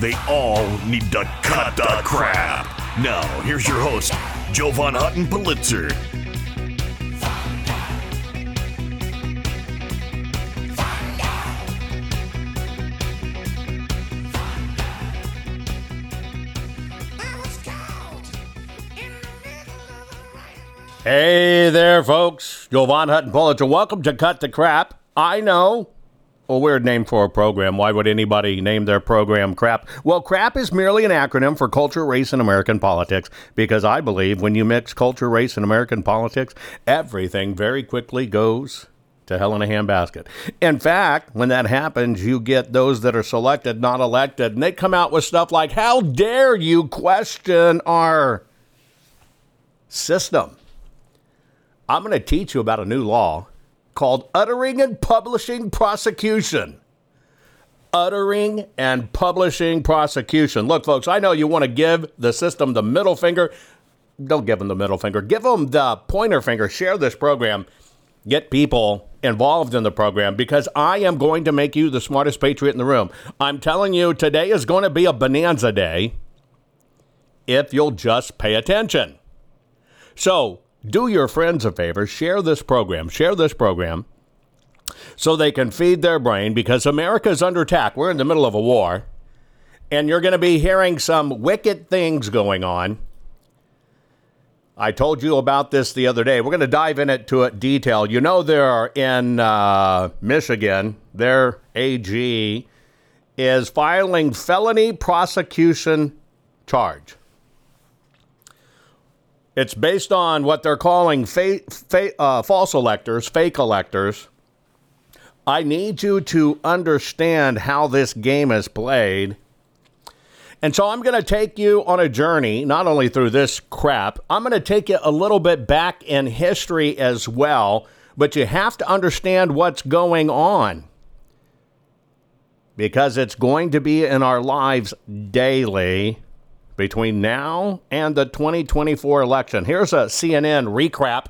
They all need to cut the crap. Now, here's your host, Jovan Hutton Pulitzer. Hey there, folks. Jovan Hutton Pulitzer. Welcome to Cut the Crap. I know. A weird name for a program. Why would anybody name their program crap? Well, crap is merely an acronym for culture, race, and American politics because I believe when you mix culture, race, and American politics, everything very quickly goes to hell in a handbasket. In fact, when that happens, you get those that are selected, not elected, and they come out with stuff like, How dare you question our system? I'm going to teach you about a new law called Uttering and Publishing Prosecution. Uttering and Publishing Prosecution. Look, folks, I know you want to give the system the middle finger. Don't give them the middle finger, give them the pointer finger. Share this program. Get people involved in the program because I am going to make you the smartest patriot in the room. I'm telling you, today is going to be a bonanza day if you'll just pay attention. So, do your friends a favor, share this program, share this program so they can feed their brain because America is under attack. We're in the middle of a war, and you're going to be hearing some wicked things going on. I told you about this the other day. We're going to dive into it detail. You know, there are in uh, Michigan, their AG is filing felony prosecution charge. It's based on what they're calling fa- fa- uh, false electors, fake electors. I need you to understand how this game is played. And so I'm going to take you on a journey, not only through this crap, I'm going to take you a little bit back in history as well. But you have to understand what's going on because it's going to be in our lives daily between now and the 2024 election. Here's a CNN recap.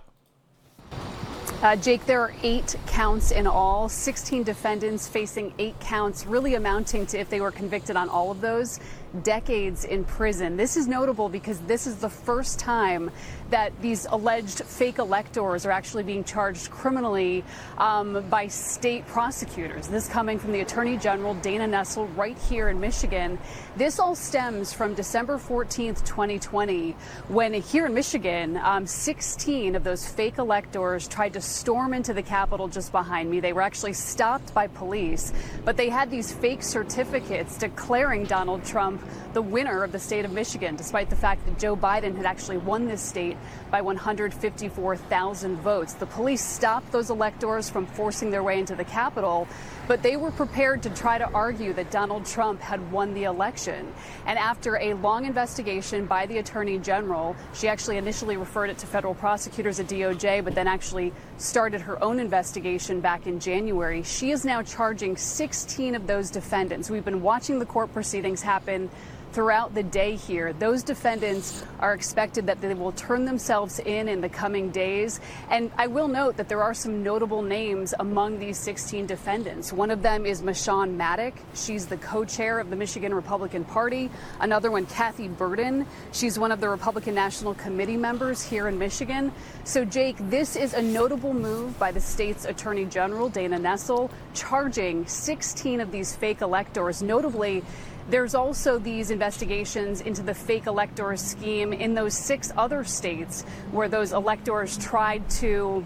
Uh, Jake, there are eight counts in all, 16 defendants facing eight counts, really amounting to, if they were convicted on all of those, decades in prison. This is notable because this is the first time that these alleged fake electors are actually being charged criminally um, by state prosecutors. This coming from the Attorney General Dana Nessel right here in Michigan. This all stems from December 14th, 2020, when here in Michigan, um, 16 of those fake electors tried to storm into the Capitol just behind me. They were actually stopped by police, but they had these fake certificates declaring Donald Trump the winner of the state of Michigan, despite the fact that Joe Biden had actually won this state by 154,000 votes. The police stopped those electors from forcing their way into the Capitol, but they were prepared to try to argue that Donald Trump had won the election. And after a long investigation by the Attorney General, she actually initially referred it to federal prosecutors at DOJ, but then actually started her own investigation back in January. She is now charging 16 of those defendants. We've been watching the court proceedings happen throughout the day here. Those defendants are expected that they will turn themselves in in the coming days. And I will note that there are some notable names among these 16 defendants. One of them is Meshawn Maddock. She's the co-chair of the Michigan Republican Party. Another one, Kathy Berden. She's one of the Republican National Committee members here in Michigan. So, Jake, this is a notable move by the state's Attorney General, Dana Nessel, charging 16 of these fake electors. Notably, there's also these investigations into the fake electors scheme in those six other states where those electors tried to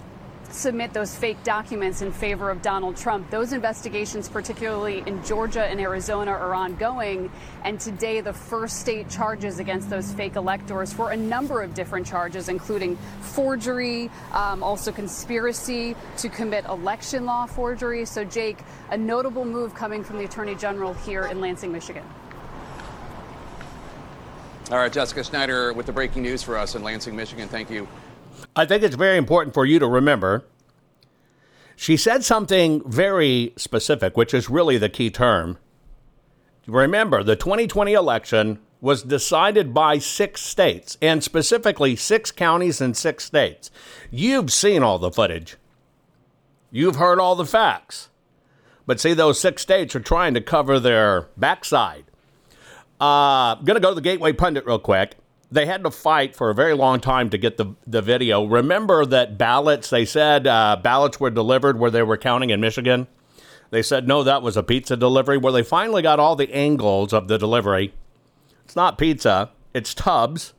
submit those fake documents in favor of Donald Trump. Those investigations, particularly in Georgia and Arizona, are ongoing. And today, the first state charges against those fake electors for a number of different charges, including forgery, um, also conspiracy to commit election law forgery. So, Jake, a notable move coming from the Attorney General here in Lansing, Michigan. All right, Jessica Schneider with the breaking news for us in Lansing, Michigan. Thank you. I think it's very important for you to remember. She said something very specific, which is really the key term. Remember, the 2020 election was decided by six states, and specifically six counties and six states. You've seen all the footage, you've heard all the facts. But see, those six states are trying to cover their backside. Uh, I'm going to go to the Gateway Pundit real quick they had to fight for a very long time to get the, the video. Remember that ballots, they said uh, ballots were delivered where they were counting in Michigan? They said, no, that was a pizza delivery. Where they finally got all the angles of the delivery. It's not pizza, it's tubs,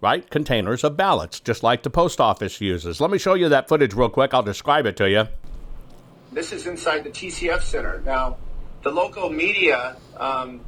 right? Containers of ballots, just like the post office uses. Let me show you that footage real quick. I'll describe it to you. This is inside the TCF Center. Now, the local media um,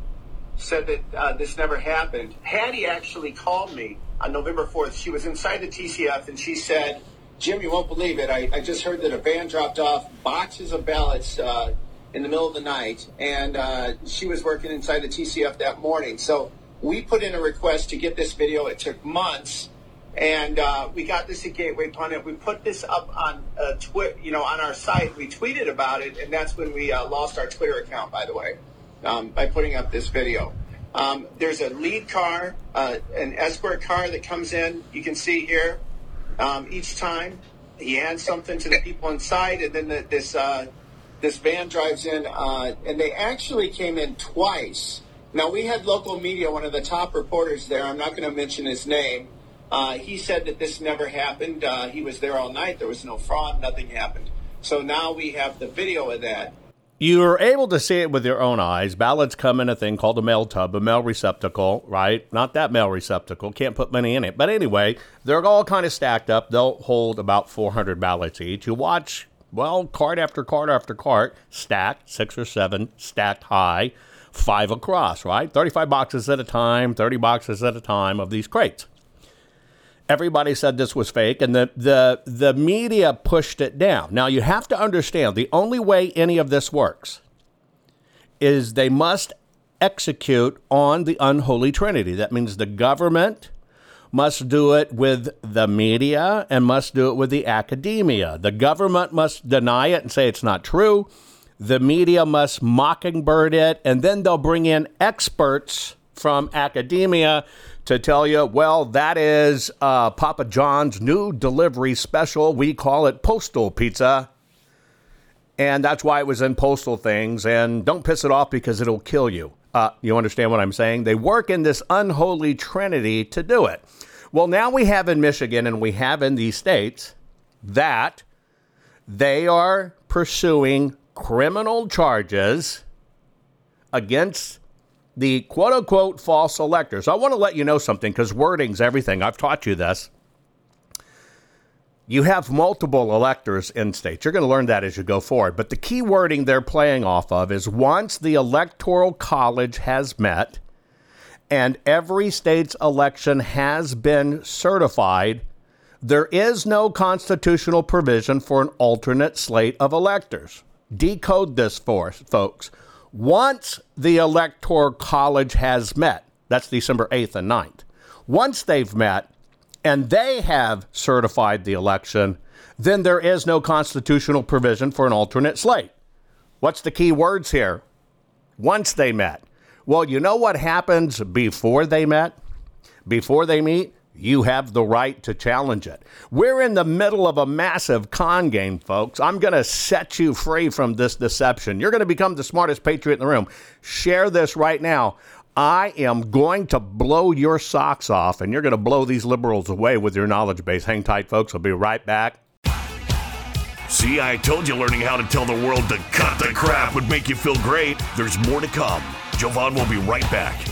said that uh, this never happened. Hattie actually called me on November 4th. She was inside the TCF and she said, Jim, you won't believe it. I, I just heard that a van dropped off boxes of ballots uh, in the middle of the night, and uh, she was working inside the TCF that morning. So we put in a request to get this video. It took months, and uh, we got this at Gateway Pundit. We put this up on uh, Twitter, you know, on our site. We tweeted about it, and that's when we uh, lost our Twitter account, by the way um, by putting up this video. Um, there's a lead car, uh, an escort car that comes in. You can see here um, each time he hands something to the people inside, and then the, this uh, this van drives in, uh, and they actually came in twice. Now we had local media, one of the top reporters there. I'm not going to mention his name. Uh, he said that this never happened. Uh, he was there all night. There was no fraud. Nothing happened. So now we have the video of that. You're able to see it with your own eyes. Ballots come in a thing called a mail tub, a mail receptacle, right? Not that mail receptacle. Can't put money in it. But anyway, they're all kind of stacked up. They'll hold about 400 ballots each. You watch, well, cart after cart after cart, stacked, six or seven, stacked high, five across, right? 35 boxes at a time, 30 boxes at a time of these crates everybody said this was fake and the, the, the media pushed it down. Now, you have to understand the only way any of this works is they must execute on the unholy trinity. That means the government must do it with the media and must do it with the academia. The government must deny it and say it's not true. The media must mockingbird it, and then they'll bring in experts from academia to tell you, well, that is uh, Papa John's new delivery special. We call it Postal Pizza. And that's why it was in Postal Things. And don't piss it off because it'll kill you. Uh, you understand what I'm saying? They work in this unholy trinity to do it. Well, now we have in Michigan and we have in these states that they are pursuing criminal charges against the quote unquote false electors. I want to let you know something because wording's everything. I've taught you this. You have multiple electors in states. You're going to learn that as you go forward. But the key wording they're playing off of is once the electoral college has met and every state's election has been certified, there is no constitutional provision for an alternate slate of electors. Decode this for us, folks. Once the Electoral College has met, that's December 8th and 9th, once they've met and they have certified the election, then there is no constitutional provision for an alternate slate. What's the key words here? Once they met. Well, you know what happens before they met? Before they meet? You have the right to challenge it. We're in the middle of a massive con game, folks. I'm going to set you free from this deception. You're going to become the smartest patriot in the room. Share this right now. I am going to blow your socks off, and you're going to blow these liberals away with your knowledge base. Hang tight, folks. I'll be right back. See, I told you learning how to tell the world to cut the crap would make you feel great. There's more to come. Jovan will be right back.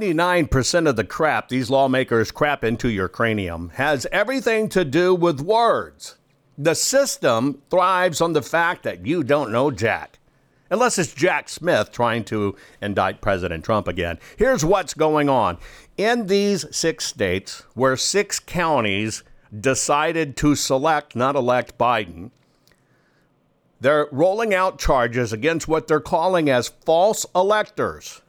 99% of the crap these lawmakers crap into your cranium has everything to do with words. The system thrives on the fact that you don't know Jack. Unless it's Jack Smith trying to indict President Trump again. Here's what's going on. In these six states, where six counties decided to select, not elect Biden, they're rolling out charges against what they're calling as false electors.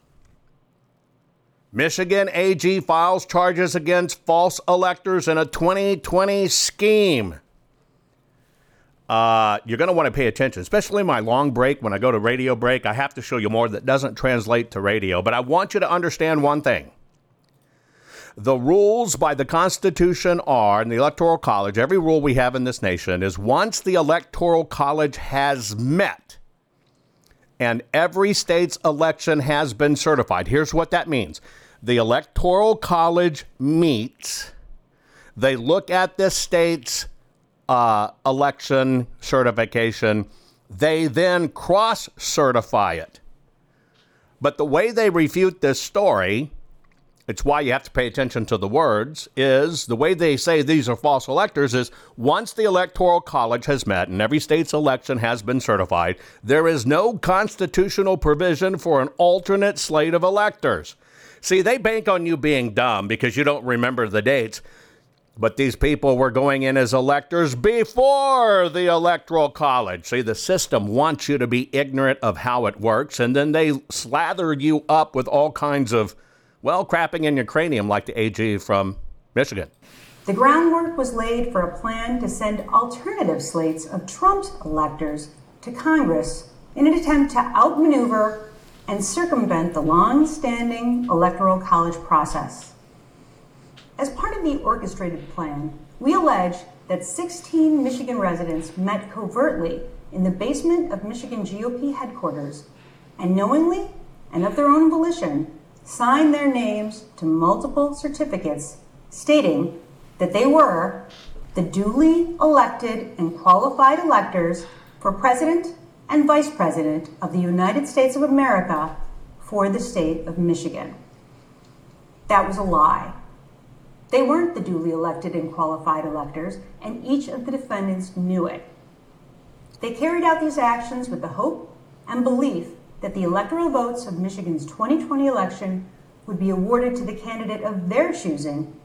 Michigan AG files charges against false electors in a 2020 scheme. Uh, you're going to want to pay attention, especially my long break. When I go to radio break, I have to show you more that doesn't translate to radio. But I want you to understand one thing. The rules by the Constitution are, in the Electoral College, every rule we have in this nation is once the Electoral College has met and every state's election has been certified. Here's what that means the Electoral College meets, they look at this state's uh, election certification, they then cross certify it. But the way they refute this story, it's why you have to pay attention to the words, is the way they say these are false electors is once the Electoral College has met and every state's election has been certified, there is no constitutional provision for an alternate slate of electors. See, they bank on you being dumb because you don't remember the dates. But these people were going in as electors before the Electoral College. See, the system wants you to be ignorant of how it works, and then they slather you up with all kinds of, well, crapping in your cranium, like the AG from Michigan. The groundwork was laid for a plan to send alternative slates of Trump's electors to Congress in an attempt to outmaneuver and circumvent the long standing Electoral College process. As part of the orchestrated plan, we allege that 16 Michigan residents met covertly in the basement of Michigan GOP headquarters and knowingly and of their own volition signed their names to multiple certificates stating that they were the duly elected and qualified electors for President and Vice President of the United States of America for the state of Michigan. That was a lie. They weren't the duly elected and qualified electors, and each of the defendants knew it. They carried out these actions with the hope and belief that the electoral votes of Michigan's 2020 election would be awarded to the candidate of their choosing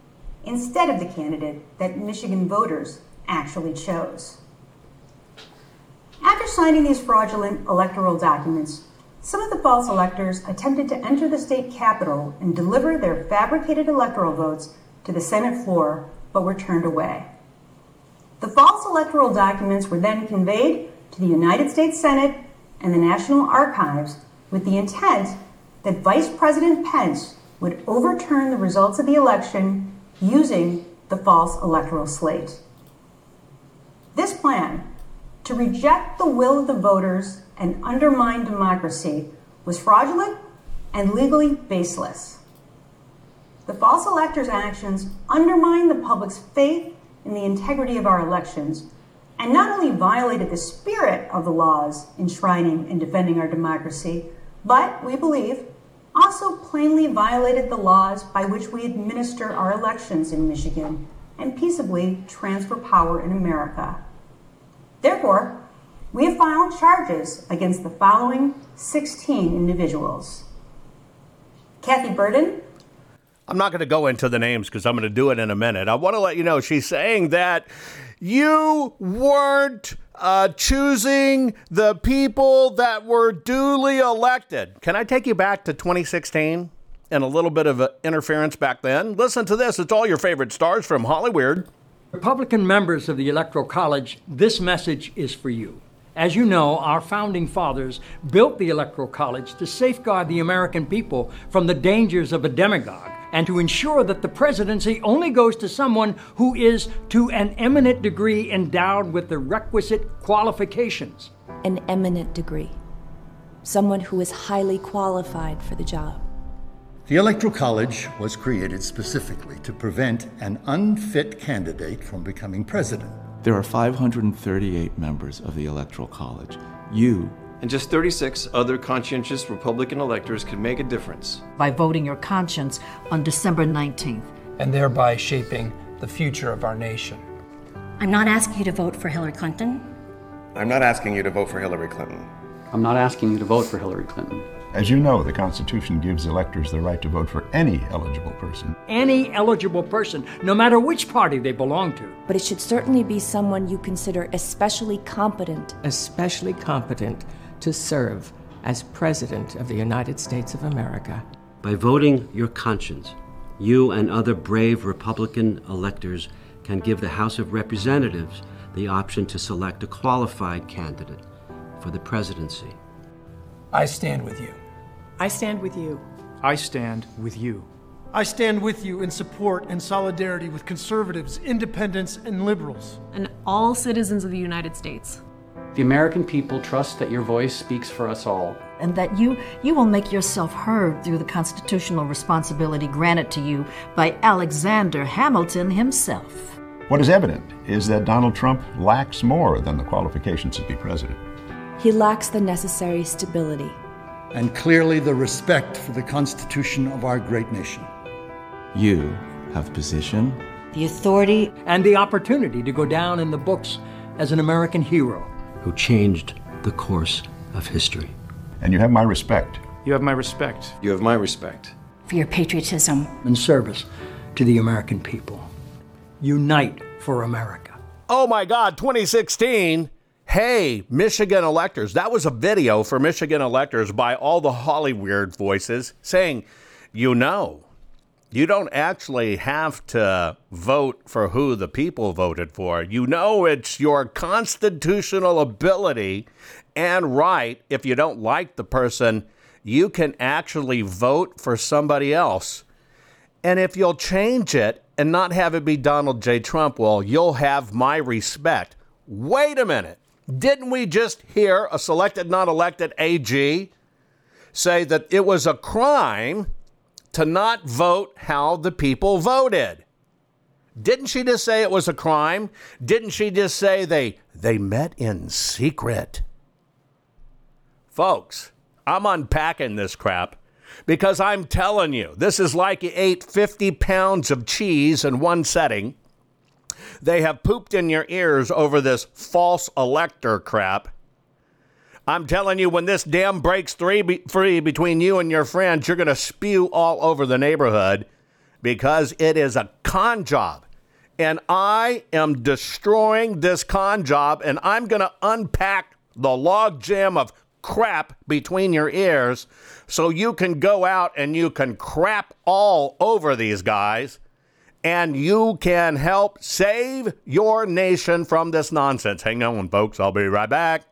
instead of the candidate that Michigan voters actually chose. After signing these fraudulent electoral documents, some of the false electors attempted to enter the state capitol and deliver their fabricated electoral votes to the Senate floor, but were turned away. The false electoral documents were then conveyed to the United States Senate and the National Archives with the intent that Vice President Pence would overturn the results of the election using the false electoral slate. This plan to reject the will of the voters and undermine democracy was fraudulent and legally baseless. The false electors' actions undermined the public's faith in the integrity of our elections and not only violated the spirit of the laws enshrining and defending our democracy, but we believe also plainly violated the laws by which we administer our elections in Michigan and peaceably transfer power in America. Therefore, we have filed charges against the following 16 individuals Kathy Berden, I'm not going to go into the names because I'm going to do it in a minute. I want to let you know she's saying that you weren't uh, choosing the people that were duly elected. Can I take you back to 2016 and a little bit of interference back then? Listen to this. It's all your favorite stars from Hollywood. Republican members of the Electoral College, this message is for you. As you know, our founding fathers built the Electoral College to safeguard the American people from the dangers of a demagogue and to ensure that the presidency only goes to someone who is to an eminent degree endowed with the requisite qualifications. An eminent degree. Someone who is highly qualified for the job. The Electoral College was created specifically to prevent an unfit candidate from becoming president. There are 538 members of the Electoral College. You and just 36 other conscientious Republican electors could make a difference. By voting your conscience on December 19th. And thereby shaping the future of our nation. I'm not asking you to vote for Hillary Clinton. I'm not asking you to vote for Hillary Clinton. I'm not asking you to vote for Hillary Clinton. As you know, the Constitution gives electors the right to vote for any eligible person. Any eligible person, no matter which party they belong to. But it should certainly be someone you consider especially competent. Especially competent to serve as President of the United States of America. By voting your conscience, you and other brave Republican electors can give the House of Representatives the option to select a qualified candidate for the presidency. I stand with you. I stand with you. I stand with you. I stand with you in support and solidarity with conservatives, independents, and liberals. And all citizens of the United States. The American people trust that your voice speaks for us all. And that you, you will make yourself heard through the constitutional responsibility granted to you by Alexander Hamilton himself. What is evident is that Donald Trump lacks more than the qualifications to be president. He lacks the necessary stability. And clearly the respect for the Constitution of our great nation. You have position, the authority, and the opportunity to go down in the books as an American hero who changed the course of history. And you have my respect. You have my respect. You have my respect. For your patriotism and service to the American people. Unite for America. Oh my God, 2016. Hey, Michigan electors. That was a video for Michigan electors by all the Hollywood voices saying, you know, you don't actually have to vote for who the people voted for. You know, it's your constitutional ability and right. If you don't like the person, you can actually vote for somebody else. And if you'll change it and not have it be Donald J. Trump, well, you'll have my respect. Wait a minute. Didn't we just hear a selected, non elected AG say that it was a crime to not vote how the people voted? Didn't she just say it was a crime? Didn't she just say they they met in secret? Folks, I'm unpacking this crap because I'm telling you, this is like you ate 50 pounds of cheese in one setting they have pooped in your ears over this false elector crap. I'm telling you, when this dam breaks three free between you and your friends, you're going to spew all over the neighborhood because it is a con job. And I am destroying this con job, and I'm going to unpack the logjam of crap between your ears so you can go out and you can crap all over these guys and you can help save your nation from this nonsense. Hang on, folks. I'll be right back.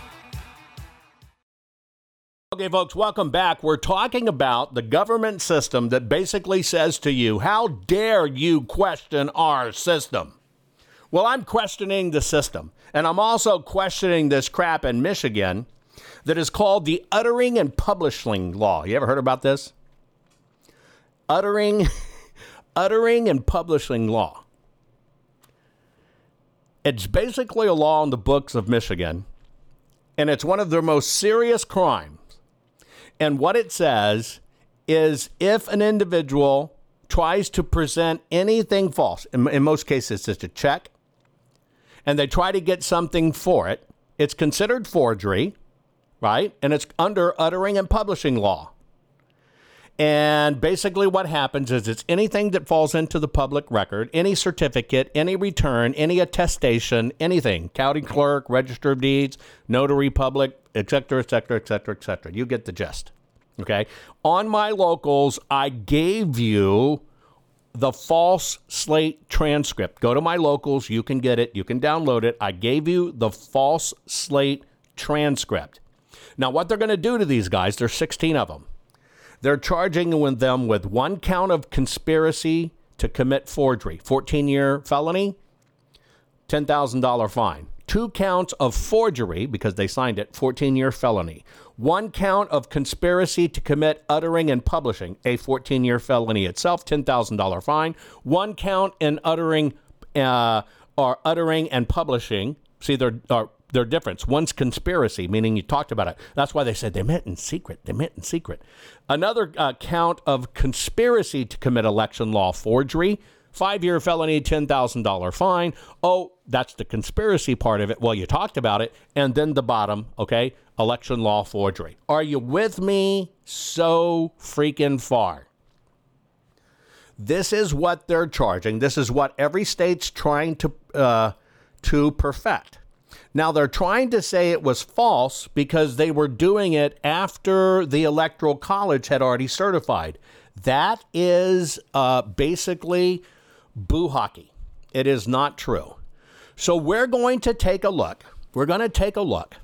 Okay, folks, welcome back. We're talking about the government system that basically says to you, How dare you question our system? Well, I'm questioning the system. And I'm also questioning this crap in Michigan that is called the Uttering and Publishing Law. You ever heard about this? Uttering, uttering and Publishing Law. It's basically a law in the books of Michigan, and it's one of their most serious crimes. And what it says is if an individual tries to present anything false, in, in most cases, it's a check, and they try to get something for it, it's considered forgery, right? And it's under uttering and publishing law. And basically, what happens is it's anything that falls into the public record, any certificate, any return, any attestation, anything, county clerk, register of deeds, notary public, et cetera, et cetera, et cetera, et cetera. You get the gist. Okay. On my locals, I gave you the false slate transcript. Go to my locals. You can get it. You can download it. I gave you the false slate transcript. Now, what they're going to do to these guys, there's 16 of them. They're charging them with one count of conspiracy to commit forgery, 14 year felony, $10,000 fine. Two counts of forgery, because they signed it, 14 year felony. One count of conspiracy to commit uttering and publishing, a 14 year felony itself, $10,000 fine. One count in uttering uh, or uttering and publishing. See, they're, are their difference. One's conspiracy, meaning you talked about it. That's why they said they met in secret. They met in secret. Another uh, count of conspiracy to commit election law forgery, five year felony, $10,000 fine. Oh, that's the conspiracy part of it. Well, you talked about it. And then the bottom, okay, election law forgery. Are you with me so freaking far? This is what they're charging. This is what every state's trying to uh, to perfect. Now, they're trying to say it was false because they were doing it after the Electoral College had already certified. That is uh, basically boo hockey. It is not true. So, we're going to take a look. We're going to take a look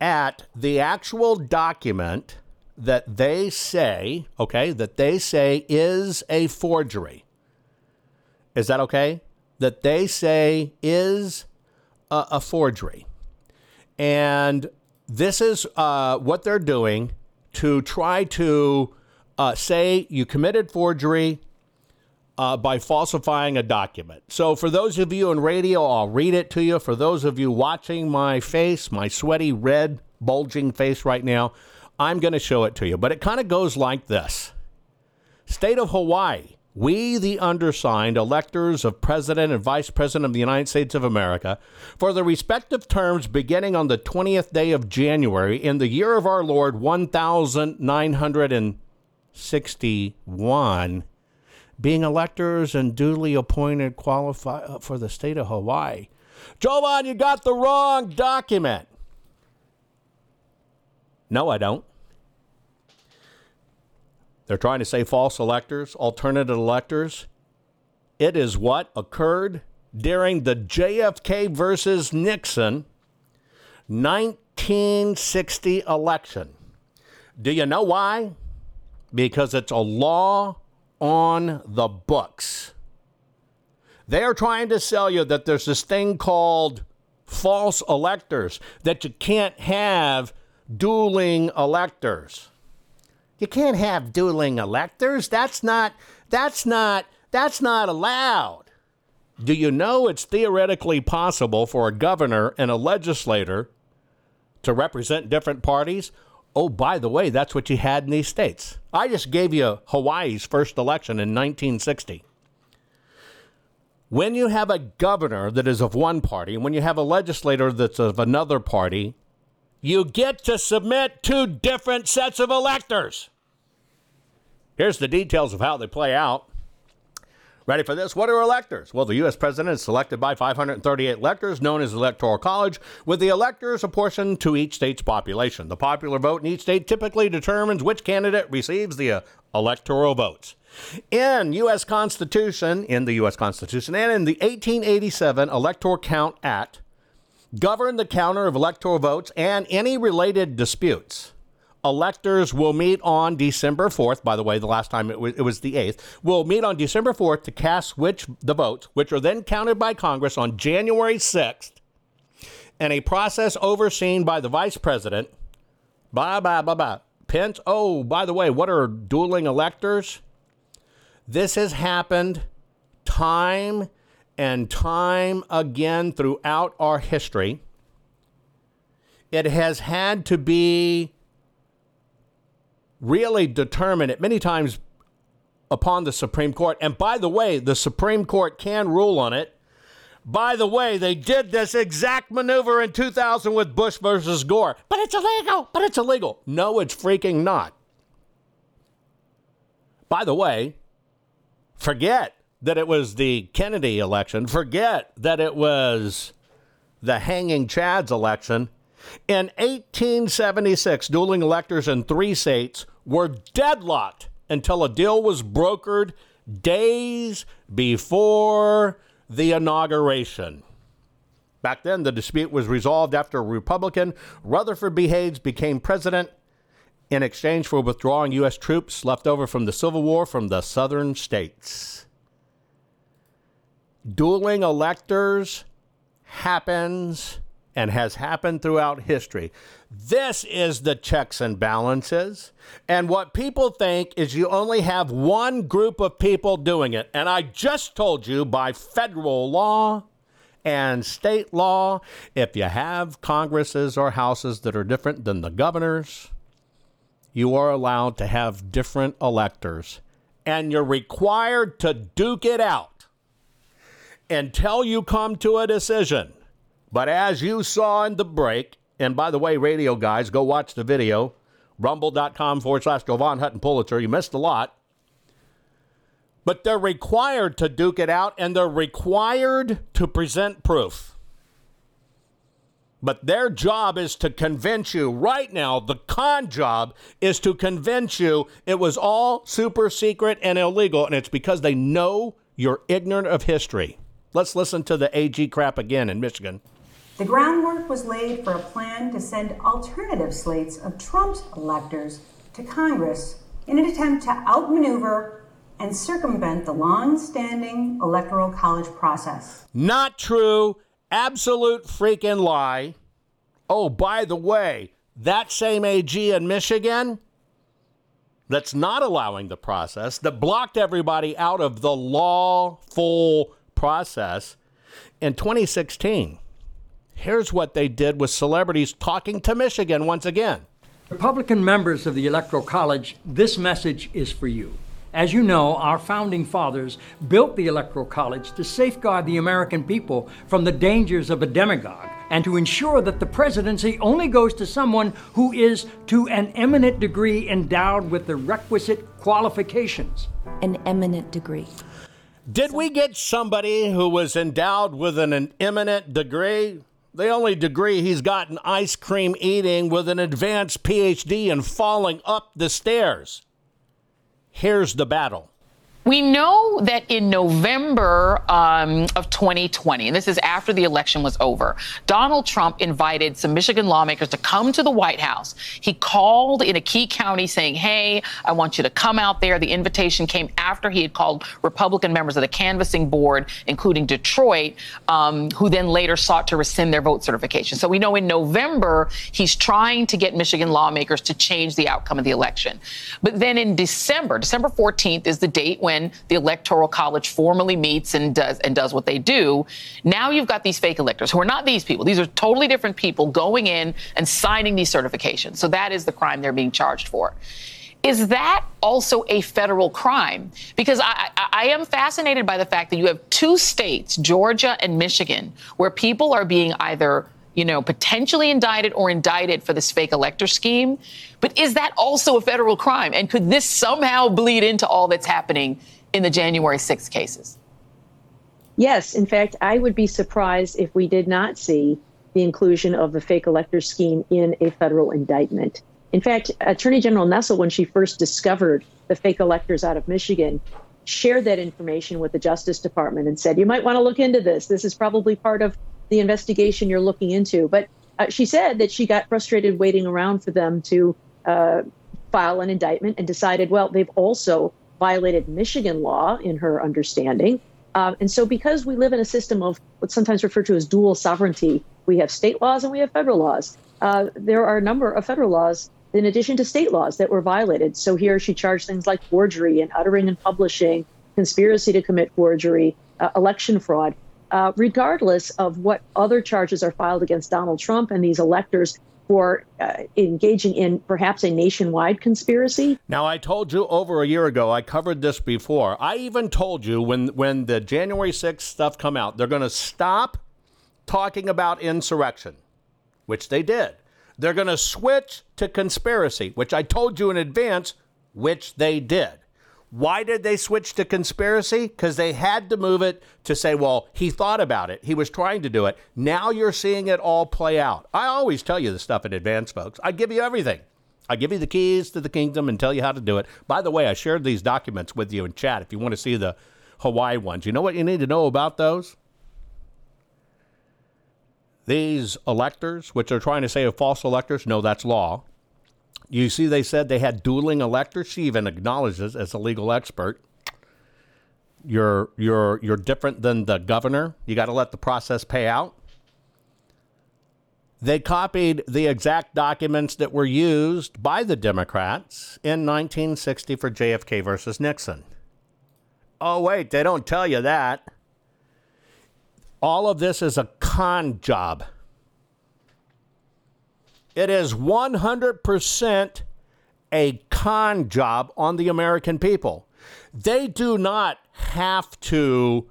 at the actual document that they say, okay, that they say is a forgery. Is that okay? That they say is a, a forgery. And this is uh, what they're doing to try to uh, say you committed forgery uh, by falsifying a document. So, for those of you in radio, I'll read it to you. For those of you watching my face, my sweaty, red, bulging face right now, I'm going to show it to you. But it kind of goes like this State of Hawaii we, the undersigned, electors of President and Vice President of the United States of America, for the respective terms beginning on the 20th day of January in the year of our Lord 1961, being electors and duly appointed qualify uh, for the state of Hawaii. Jovan, you got the wrong document. No, I don't. They're trying to say false electors, alternative electors. It is what occurred during the JFK versus Nixon 1960 election. Do you know why? Because it's a law on the books. They are trying to sell you that there's this thing called false electors, that you can't have dueling electors. You can't have dueling electors. That's not that's not that's not allowed. Do you know it's theoretically possible for a governor and a legislator to represent different parties? Oh, by the way, that's what you had in these states. I just gave you Hawaii's first election in 1960. When you have a governor that is of one party and when you have a legislator that's of another party, you get to submit two different sets of electors. Here's the details of how they play out. Ready for this? What are electors? Well, the U.S. president is selected by 538 electors, known as the Electoral College, with the electors apportioned to each state's population. The popular vote in each state typically determines which candidate receives the uh, electoral votes. In U.S. Constitution, in the U.S. Constitution, and in the 1887 Electoral Count Act, govern the counter of electoral votes and any related disputes electors will meet on December 4th. By the way, the last time it was, it was the 8th. Will meet on December 4th to cast which the votes, which are then counted by Congress on January 6th, and a process overseen by the vice president. Blah, blah, blah, blah. Pence. Oh, by the way, what are dueling electors? This has happened time and time again throughout our history. It has had to be really determine it many times upon the Supreme Court. And by the way, the Supreme Court can rule on it. By the way, they did this exact maneuver in 2000 with Bush versus Gore. But it's illegal. But it's illegal. No, it's freaking not. By the way, forget that it was the Kennedy election. Forget that it was the hanging Chad's election. In 1876, dueling electors in three states were deadlocked until a deal was brokered days before the inauguration. Back then, the dispute was resolved after Republican Rutherford B. Hayes became president in exchange for withdrawing U.S. troops left over from the Civil War from the southern states. Dueling electors happens and has happened throughout history. This is the checks and balances. And what people think is you only have one group of people doing it. And I just told you by federal law and state law, if you have Congresses or Houses that are different than the governors, you are allowed to have different electors. And you're required to duke it out until you come to a decision. But as you saw in the break, and by the way, radio guys, go watch the video, rumble.com forward slash Jovan Hutton Pulitzer. You missed a lot. But they're required to duke it out and they're required to present proof. But their job is to convince you right now, the con job is to convince you it was all super secret and illegal, and it's because they know you're ignorant of history. Let's listen to the AG crap again in Michigan. The groundwork was laid for a plan to send alternative slates of Trump's electors to Congress in an attempt to outmaneuver and circumvent the long standing Electoral College process. Not true. Absolute freaking lie. Oh, by the way, that same AG in Michigan that's not allowing the process, that blocked everybody out of the lawful process in 2016 Here's what they did with celebrities talking to Michigan once again. Republican members of the Electoral College, this message is for you. As you know, our founding fathers built the Electoral College to safeguard the American people from the dangers of a demagogue and to ensure that the presidency only goes to someone who is to an eminent degree endowed with the requisite qualifications. An eminent degree. Did we get somebody who was endowed with an, an eminent degree? The only degree he's gotten ice cream eating with an advanced PhD in falling up the stairs. Here's the battle. We know that in November um, of 2020, and this is after the election was over, Donald Trump invited some Michigan lawmakers to come to the White House. He called in a key county saying, Hey, I want you to come out there. The invitation came after he had called Republican members of the canvassing board, including Detroit, um, who then later sought to rescind their vote certification. So we know in November, he's trying to get Michigan lawmakers to change the outcome of the election. But then in December, December 14th is the date when when the Electoral College formally meets and does and does what they do. Now you've got these fake electors who are not these people. These are totally different people going in and signing these certifications. So that is the crime they're being charged for. Is that also a federal crime? Because I, I, I, am fascinated by the fact that you have two states, Georgia and Michigan, where people are being either, you know, potentially indicted or indicted for this fake elector scheme. But is that also a federal crime? And could this somehow bleed into all that's happening in the January 6th cases? Yes. In fact, I would be surprised if we did not see the inclusion of the fake elector scheme in a federal indictment. In fact, Attorney General Nessel, when she first discovered the fake electors out of Michigan, shared that information with the Justice Department and said, You might want to look into this. This is probably part of the investigation you're looking into. But uh, she said that she got frustrated waiting around for them to uh, file an indictment and decided, well, they've also violated Michigan law, in her understanding. Um, and so, because we live in a system of what's sometimes referred to as dual sovereignty, we have state laws and we have federal laws. Uh, there are a number of federal laws in addition to state laws that were violated. So, here she charged things like forgery and uttering and publishing, conspiracy to commit forgery, uh, election fraud. Uh, regardless of what other charges are filed against Donald Trump and these electors, for uh, engaging in perhaps a nationwide conspiracy. Now, I told you over a year ago, I covered this before. I even told you when, when the January 6th stuff come out, they're going to stop talking about insurrection, which they did. They're going to switch to conspiracy, which I told you in advance, which they did. Why did they switch to conspiracy? Because they had to move it to say, well, he thought about it. He was trying to do it. Now you're seeing it all play out. I always tell you the stuff in advance, folks. I give you everything. I give you the keys to the kingdom and tell you how to do it. By the way, I shared these documents with you in chat if you want to see the Hawaii ones. You know what you need to know about those? These electors, which are trying to say are false electors, no, that's law. You see, they said they had dueling electors. She even acknowledges as a legal expert. You're you're you're different than the governor. You got to let the process pay out. They copied the exact documents that were used by the Democrats in 1960 for JFK versus Nixon. Oh, wait, they don't tell you that. All of this is a con job. It is 100% a con job on the American people. They do not have to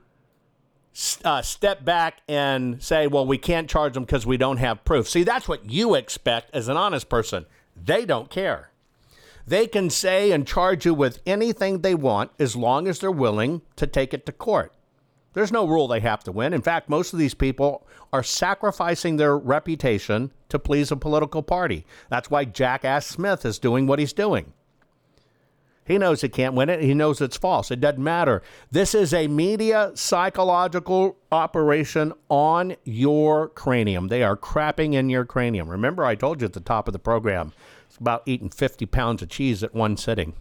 uh, step back and say, well, we can't charge them because we don't have proof. See, that's what you expect as an honest person. They don't care. They can say and charge you with anything they want as long as they're willing to take it to court. There's no rule they have to win. In fact, most of these people are sacrificing their reputation to please a political party. That's why Jackass Smith is doing what he's doing. He knows he can't win it. He knows it's false. It doesn't matter. This is a media psychological operation on your cranium. They are crapping in your cranium. Remember, I told you at the top of the program, it's about eating 50 pounds of cheese at one sitting.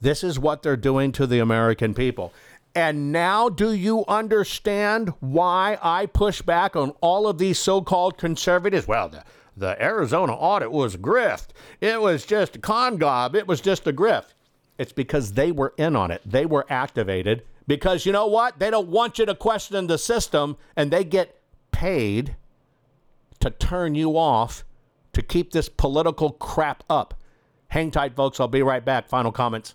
This is what they're doing to the American people. And now, do you understand why I push back on all of these so called conservatives? Well, the, the Arizona audit was grift. It was just a con gob. It was just a grift. It's because they were in on it. They were activated because you know what? They don't want you to question the system and they get paid to turn you off to keep this political crap up. Hang tight, folks. I'll be right back. Final comments.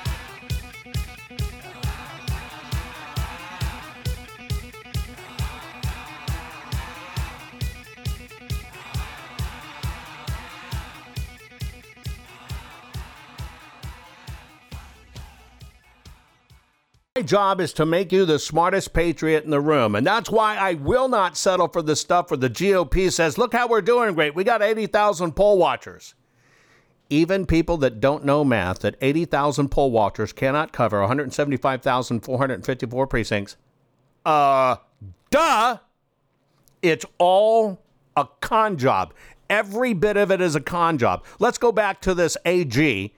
My job is to make you the smartest patriot in the room. And that's why I will not settle for the stuff where the GOP says, look how we're doing great. We got 80,000 poll watchers. Even people that don't know math, that 80,000 poll watchers cannot cover 175,454 precincts. Uh, duh. It's all a con job. Every bit of it is a con job. Let's go back to this AG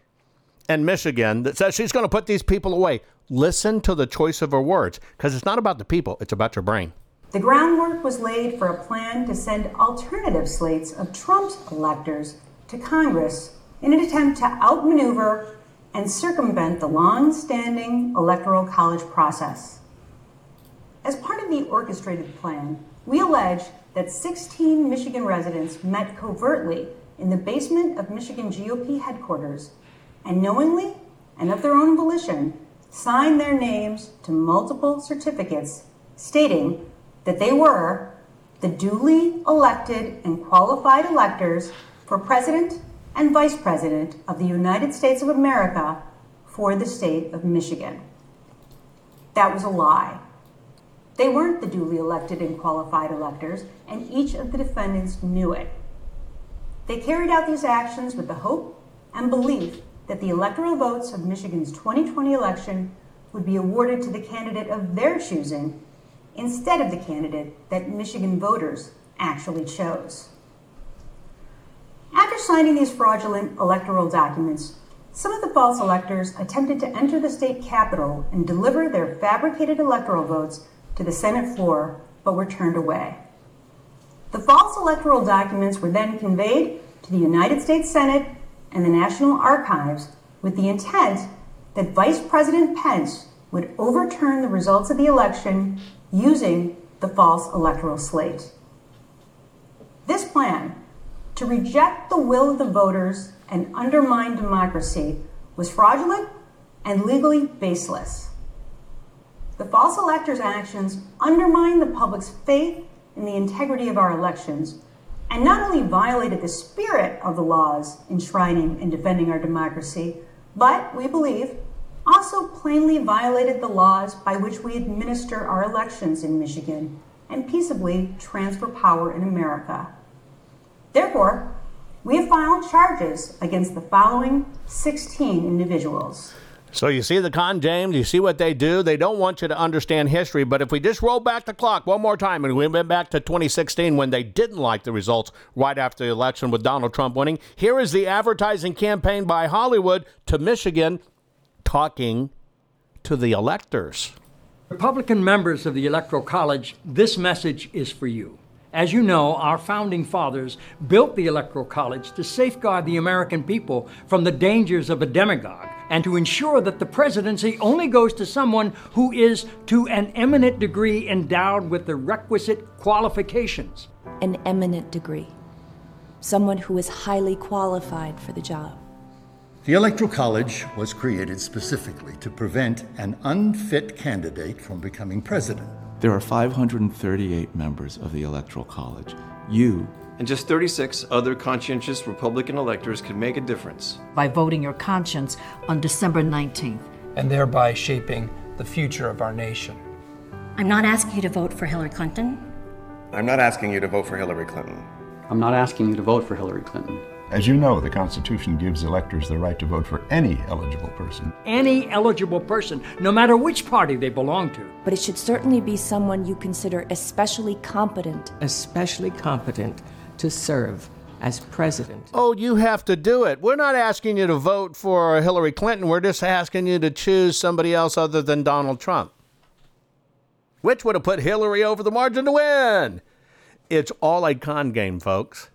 in Michigan that says she's going to put these people away listen to the choice of her words because it's not about the people, it's about your brain. The groundwork was laid for a plan to send alternative slates of Trump's electors to Congress in an attempt to outmaneuver and circumvent the long standing Electoral College process. As part of the orchestrated plan, we allege that 16 Michigan residents met covertly in the basement of Michigan GOP headquarters and knowingly and of their own volition signed their names to multiple certificates stating that they were the duly elected and qualified electors for President and Vice President of the United States of America for the state of Michigan. That was a lie. They weren't the duly elected and qualified electors, and each of the defendants knew it. They carried out these actions with the hope and belief that the electoral votes of Michigan's 2020 election would be awarded to the candidate of their choosing instead of the candidate that Michigan voters actually chose. After signing these fraudulent electoral documents, some of the false electors attempted to enter the state capitol and deliver their fabricated electoral votes to the Senate floor, but were turned away. The false electoral documents were then conveyed to the United States Senate and the National Archives with the intent that Vice President Pence would overturn the results of the election using the false electoral slate. This plan to reject the will of the voters and undermine democracy was fraudulent and legally baseless. The false electors' actions undermined the public's faith in the integrity of our elections and not only violated the spirit of the laws enshrining and defending our democracy, but we believe also plainly violated the laws by which we administer our elections in Michigan and peaceably transfer power in America. Therefore, we have filed charges against the following 16 individuals. So you see the con, James? You see what they do? They don't want you to understand history. But if we just roll back the clock one more time and we went back to 2016 when they didn't like the results right after the election with Donald Trump winning, here is the advertising campaign by Hollywood to Michigan talking to the electors. Republican members of the Electoral College, this message is for you. As you know, our founding fathers built the Electoral College to safeguard the American people from the dangers of a demagogue and to ensure that the presidency only goes to someone who is to an eminent degree endowed with the requisite qualifications. An eminent degree. Someone who is highly qualified for the job. The Electoral College was created specifically to prevent an unfit candidate from becoming president. There are 538 members of the Electoral College. You and just 36 other conscientious Republican electors can make a difference. By voting your conscience on December 19th. And thereby shaping the future of our nation. I'm not asking you to vote for Hillary Clinton. I'm not asking you to vote for Hillary Clinton. I'm not asking you to vote for Hillary Clinton. As you know, the Constitution gives electors the right to vote for any eligible person. Any eligible person, no matter which party they belong to. But it should certainly be someone you consider especially competent. Especially competent to serve as president. Oh, you have to do it. We're not asking you to vote for Hillary Clinton. We're just asking you to choose somebody else other than Donald Trump. Which would have put Hillary over the margin to win. It's all a con game, folks.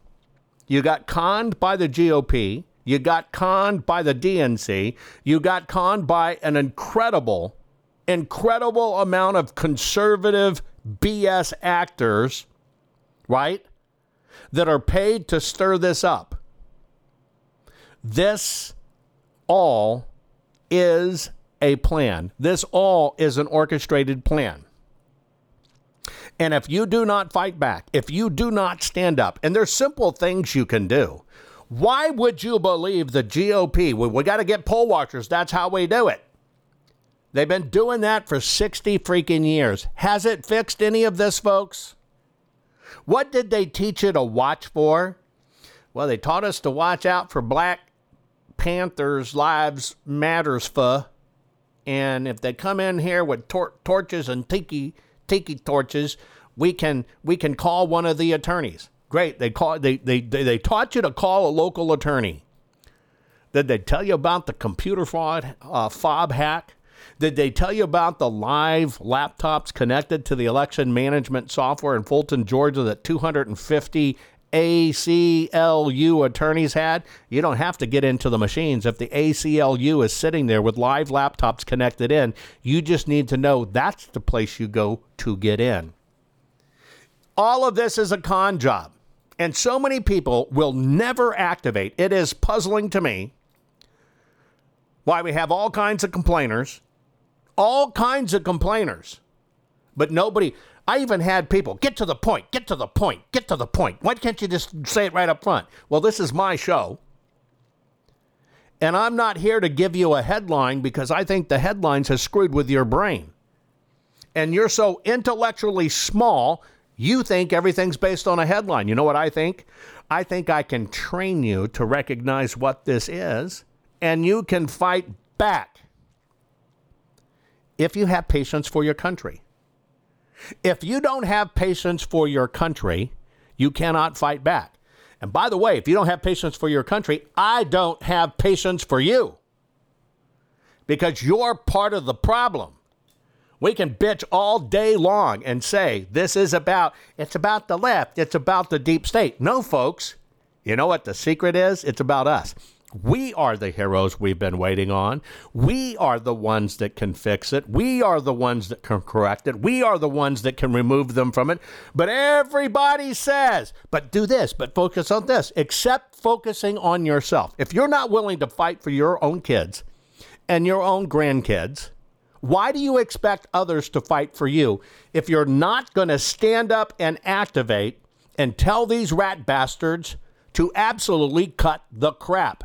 You got conned by the GOP. You got conned by the DNC. You got conned by an incredible, incredible amount of conservative BS actors, right? That are paid to stir this up. This all is a plan. This all is an orchestrated plan. And if you do not fight back, if you do not stand up, and there's simple things you can do, why would you believe the GOP? We, got to get poll watchers. That's how we do it. They've been doing that for 60 freaking years. Has it fixed any of this, folks? What did they teach you to watch for? Well, they taught us to watch out for Black Panthers' lives matters for. And if they come in here with tor- torches and tiki tiki torches, we can we can call one of the attorneys. Great. They call they they they, they taught you to call a local attorney. Did they tell you about the computer fraud uh, fob hack? Did they tell you about the live laptops connected to the election management software in Fulton, Georgia that 250 ACLU attorneys had? You don't have to get into the machines. If the ACLU is sitting there with live laptops connected in, you just need to know that's the place you go to get in. All of this is a con job. And so many people will never activate. It is puzzling to me why we have all kinds of complainers all kinds of complainers. But nobody, I even had people get to the point, get to the point, get to the point. Why can't you just say it right up front? Well, this is my show. And I'm not here to give you a headline because I think the headlines have screwed with your brain. And you're so intellectually small, you think everything's based on a headline. You know what I think? I think I can train you to recognize what this is, and you can fight back if you have patience for your country. If you don't have patience for your country, you cannot fight back. And by the way, if you don't have patience for your country, I don't have patience for you because you're part of the problem. We can bitch all day long and say this is about it's about the left, it's about the deep state. No, folks. You know what the secret is? It's about us. We are the heroes we've been waiting on. We are the ones that can fix it. We are the ones that can correct it. We are the ones that can remove them from it. But everybody says, but do this, but focus on this, except focusing on yourself. If you're not willing to fight for your own kids and your own grandkids, why do you expect others to fight for you if you're not going to stand up and activate and tell these rat bastards to absolutely cut the crap?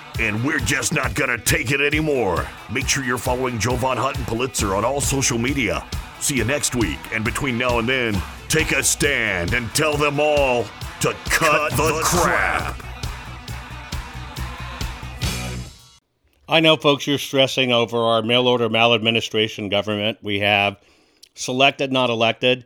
and we're just not gonna take it anymore. Make sure you're following Jovan Hutton Pulitzer on all social media. See you next week, and between now and then, take a stand and tell them all to cut, cut the, the crap. crap. I know, folks, you're stressing over our mail order maladministration government. We have selected, not elected.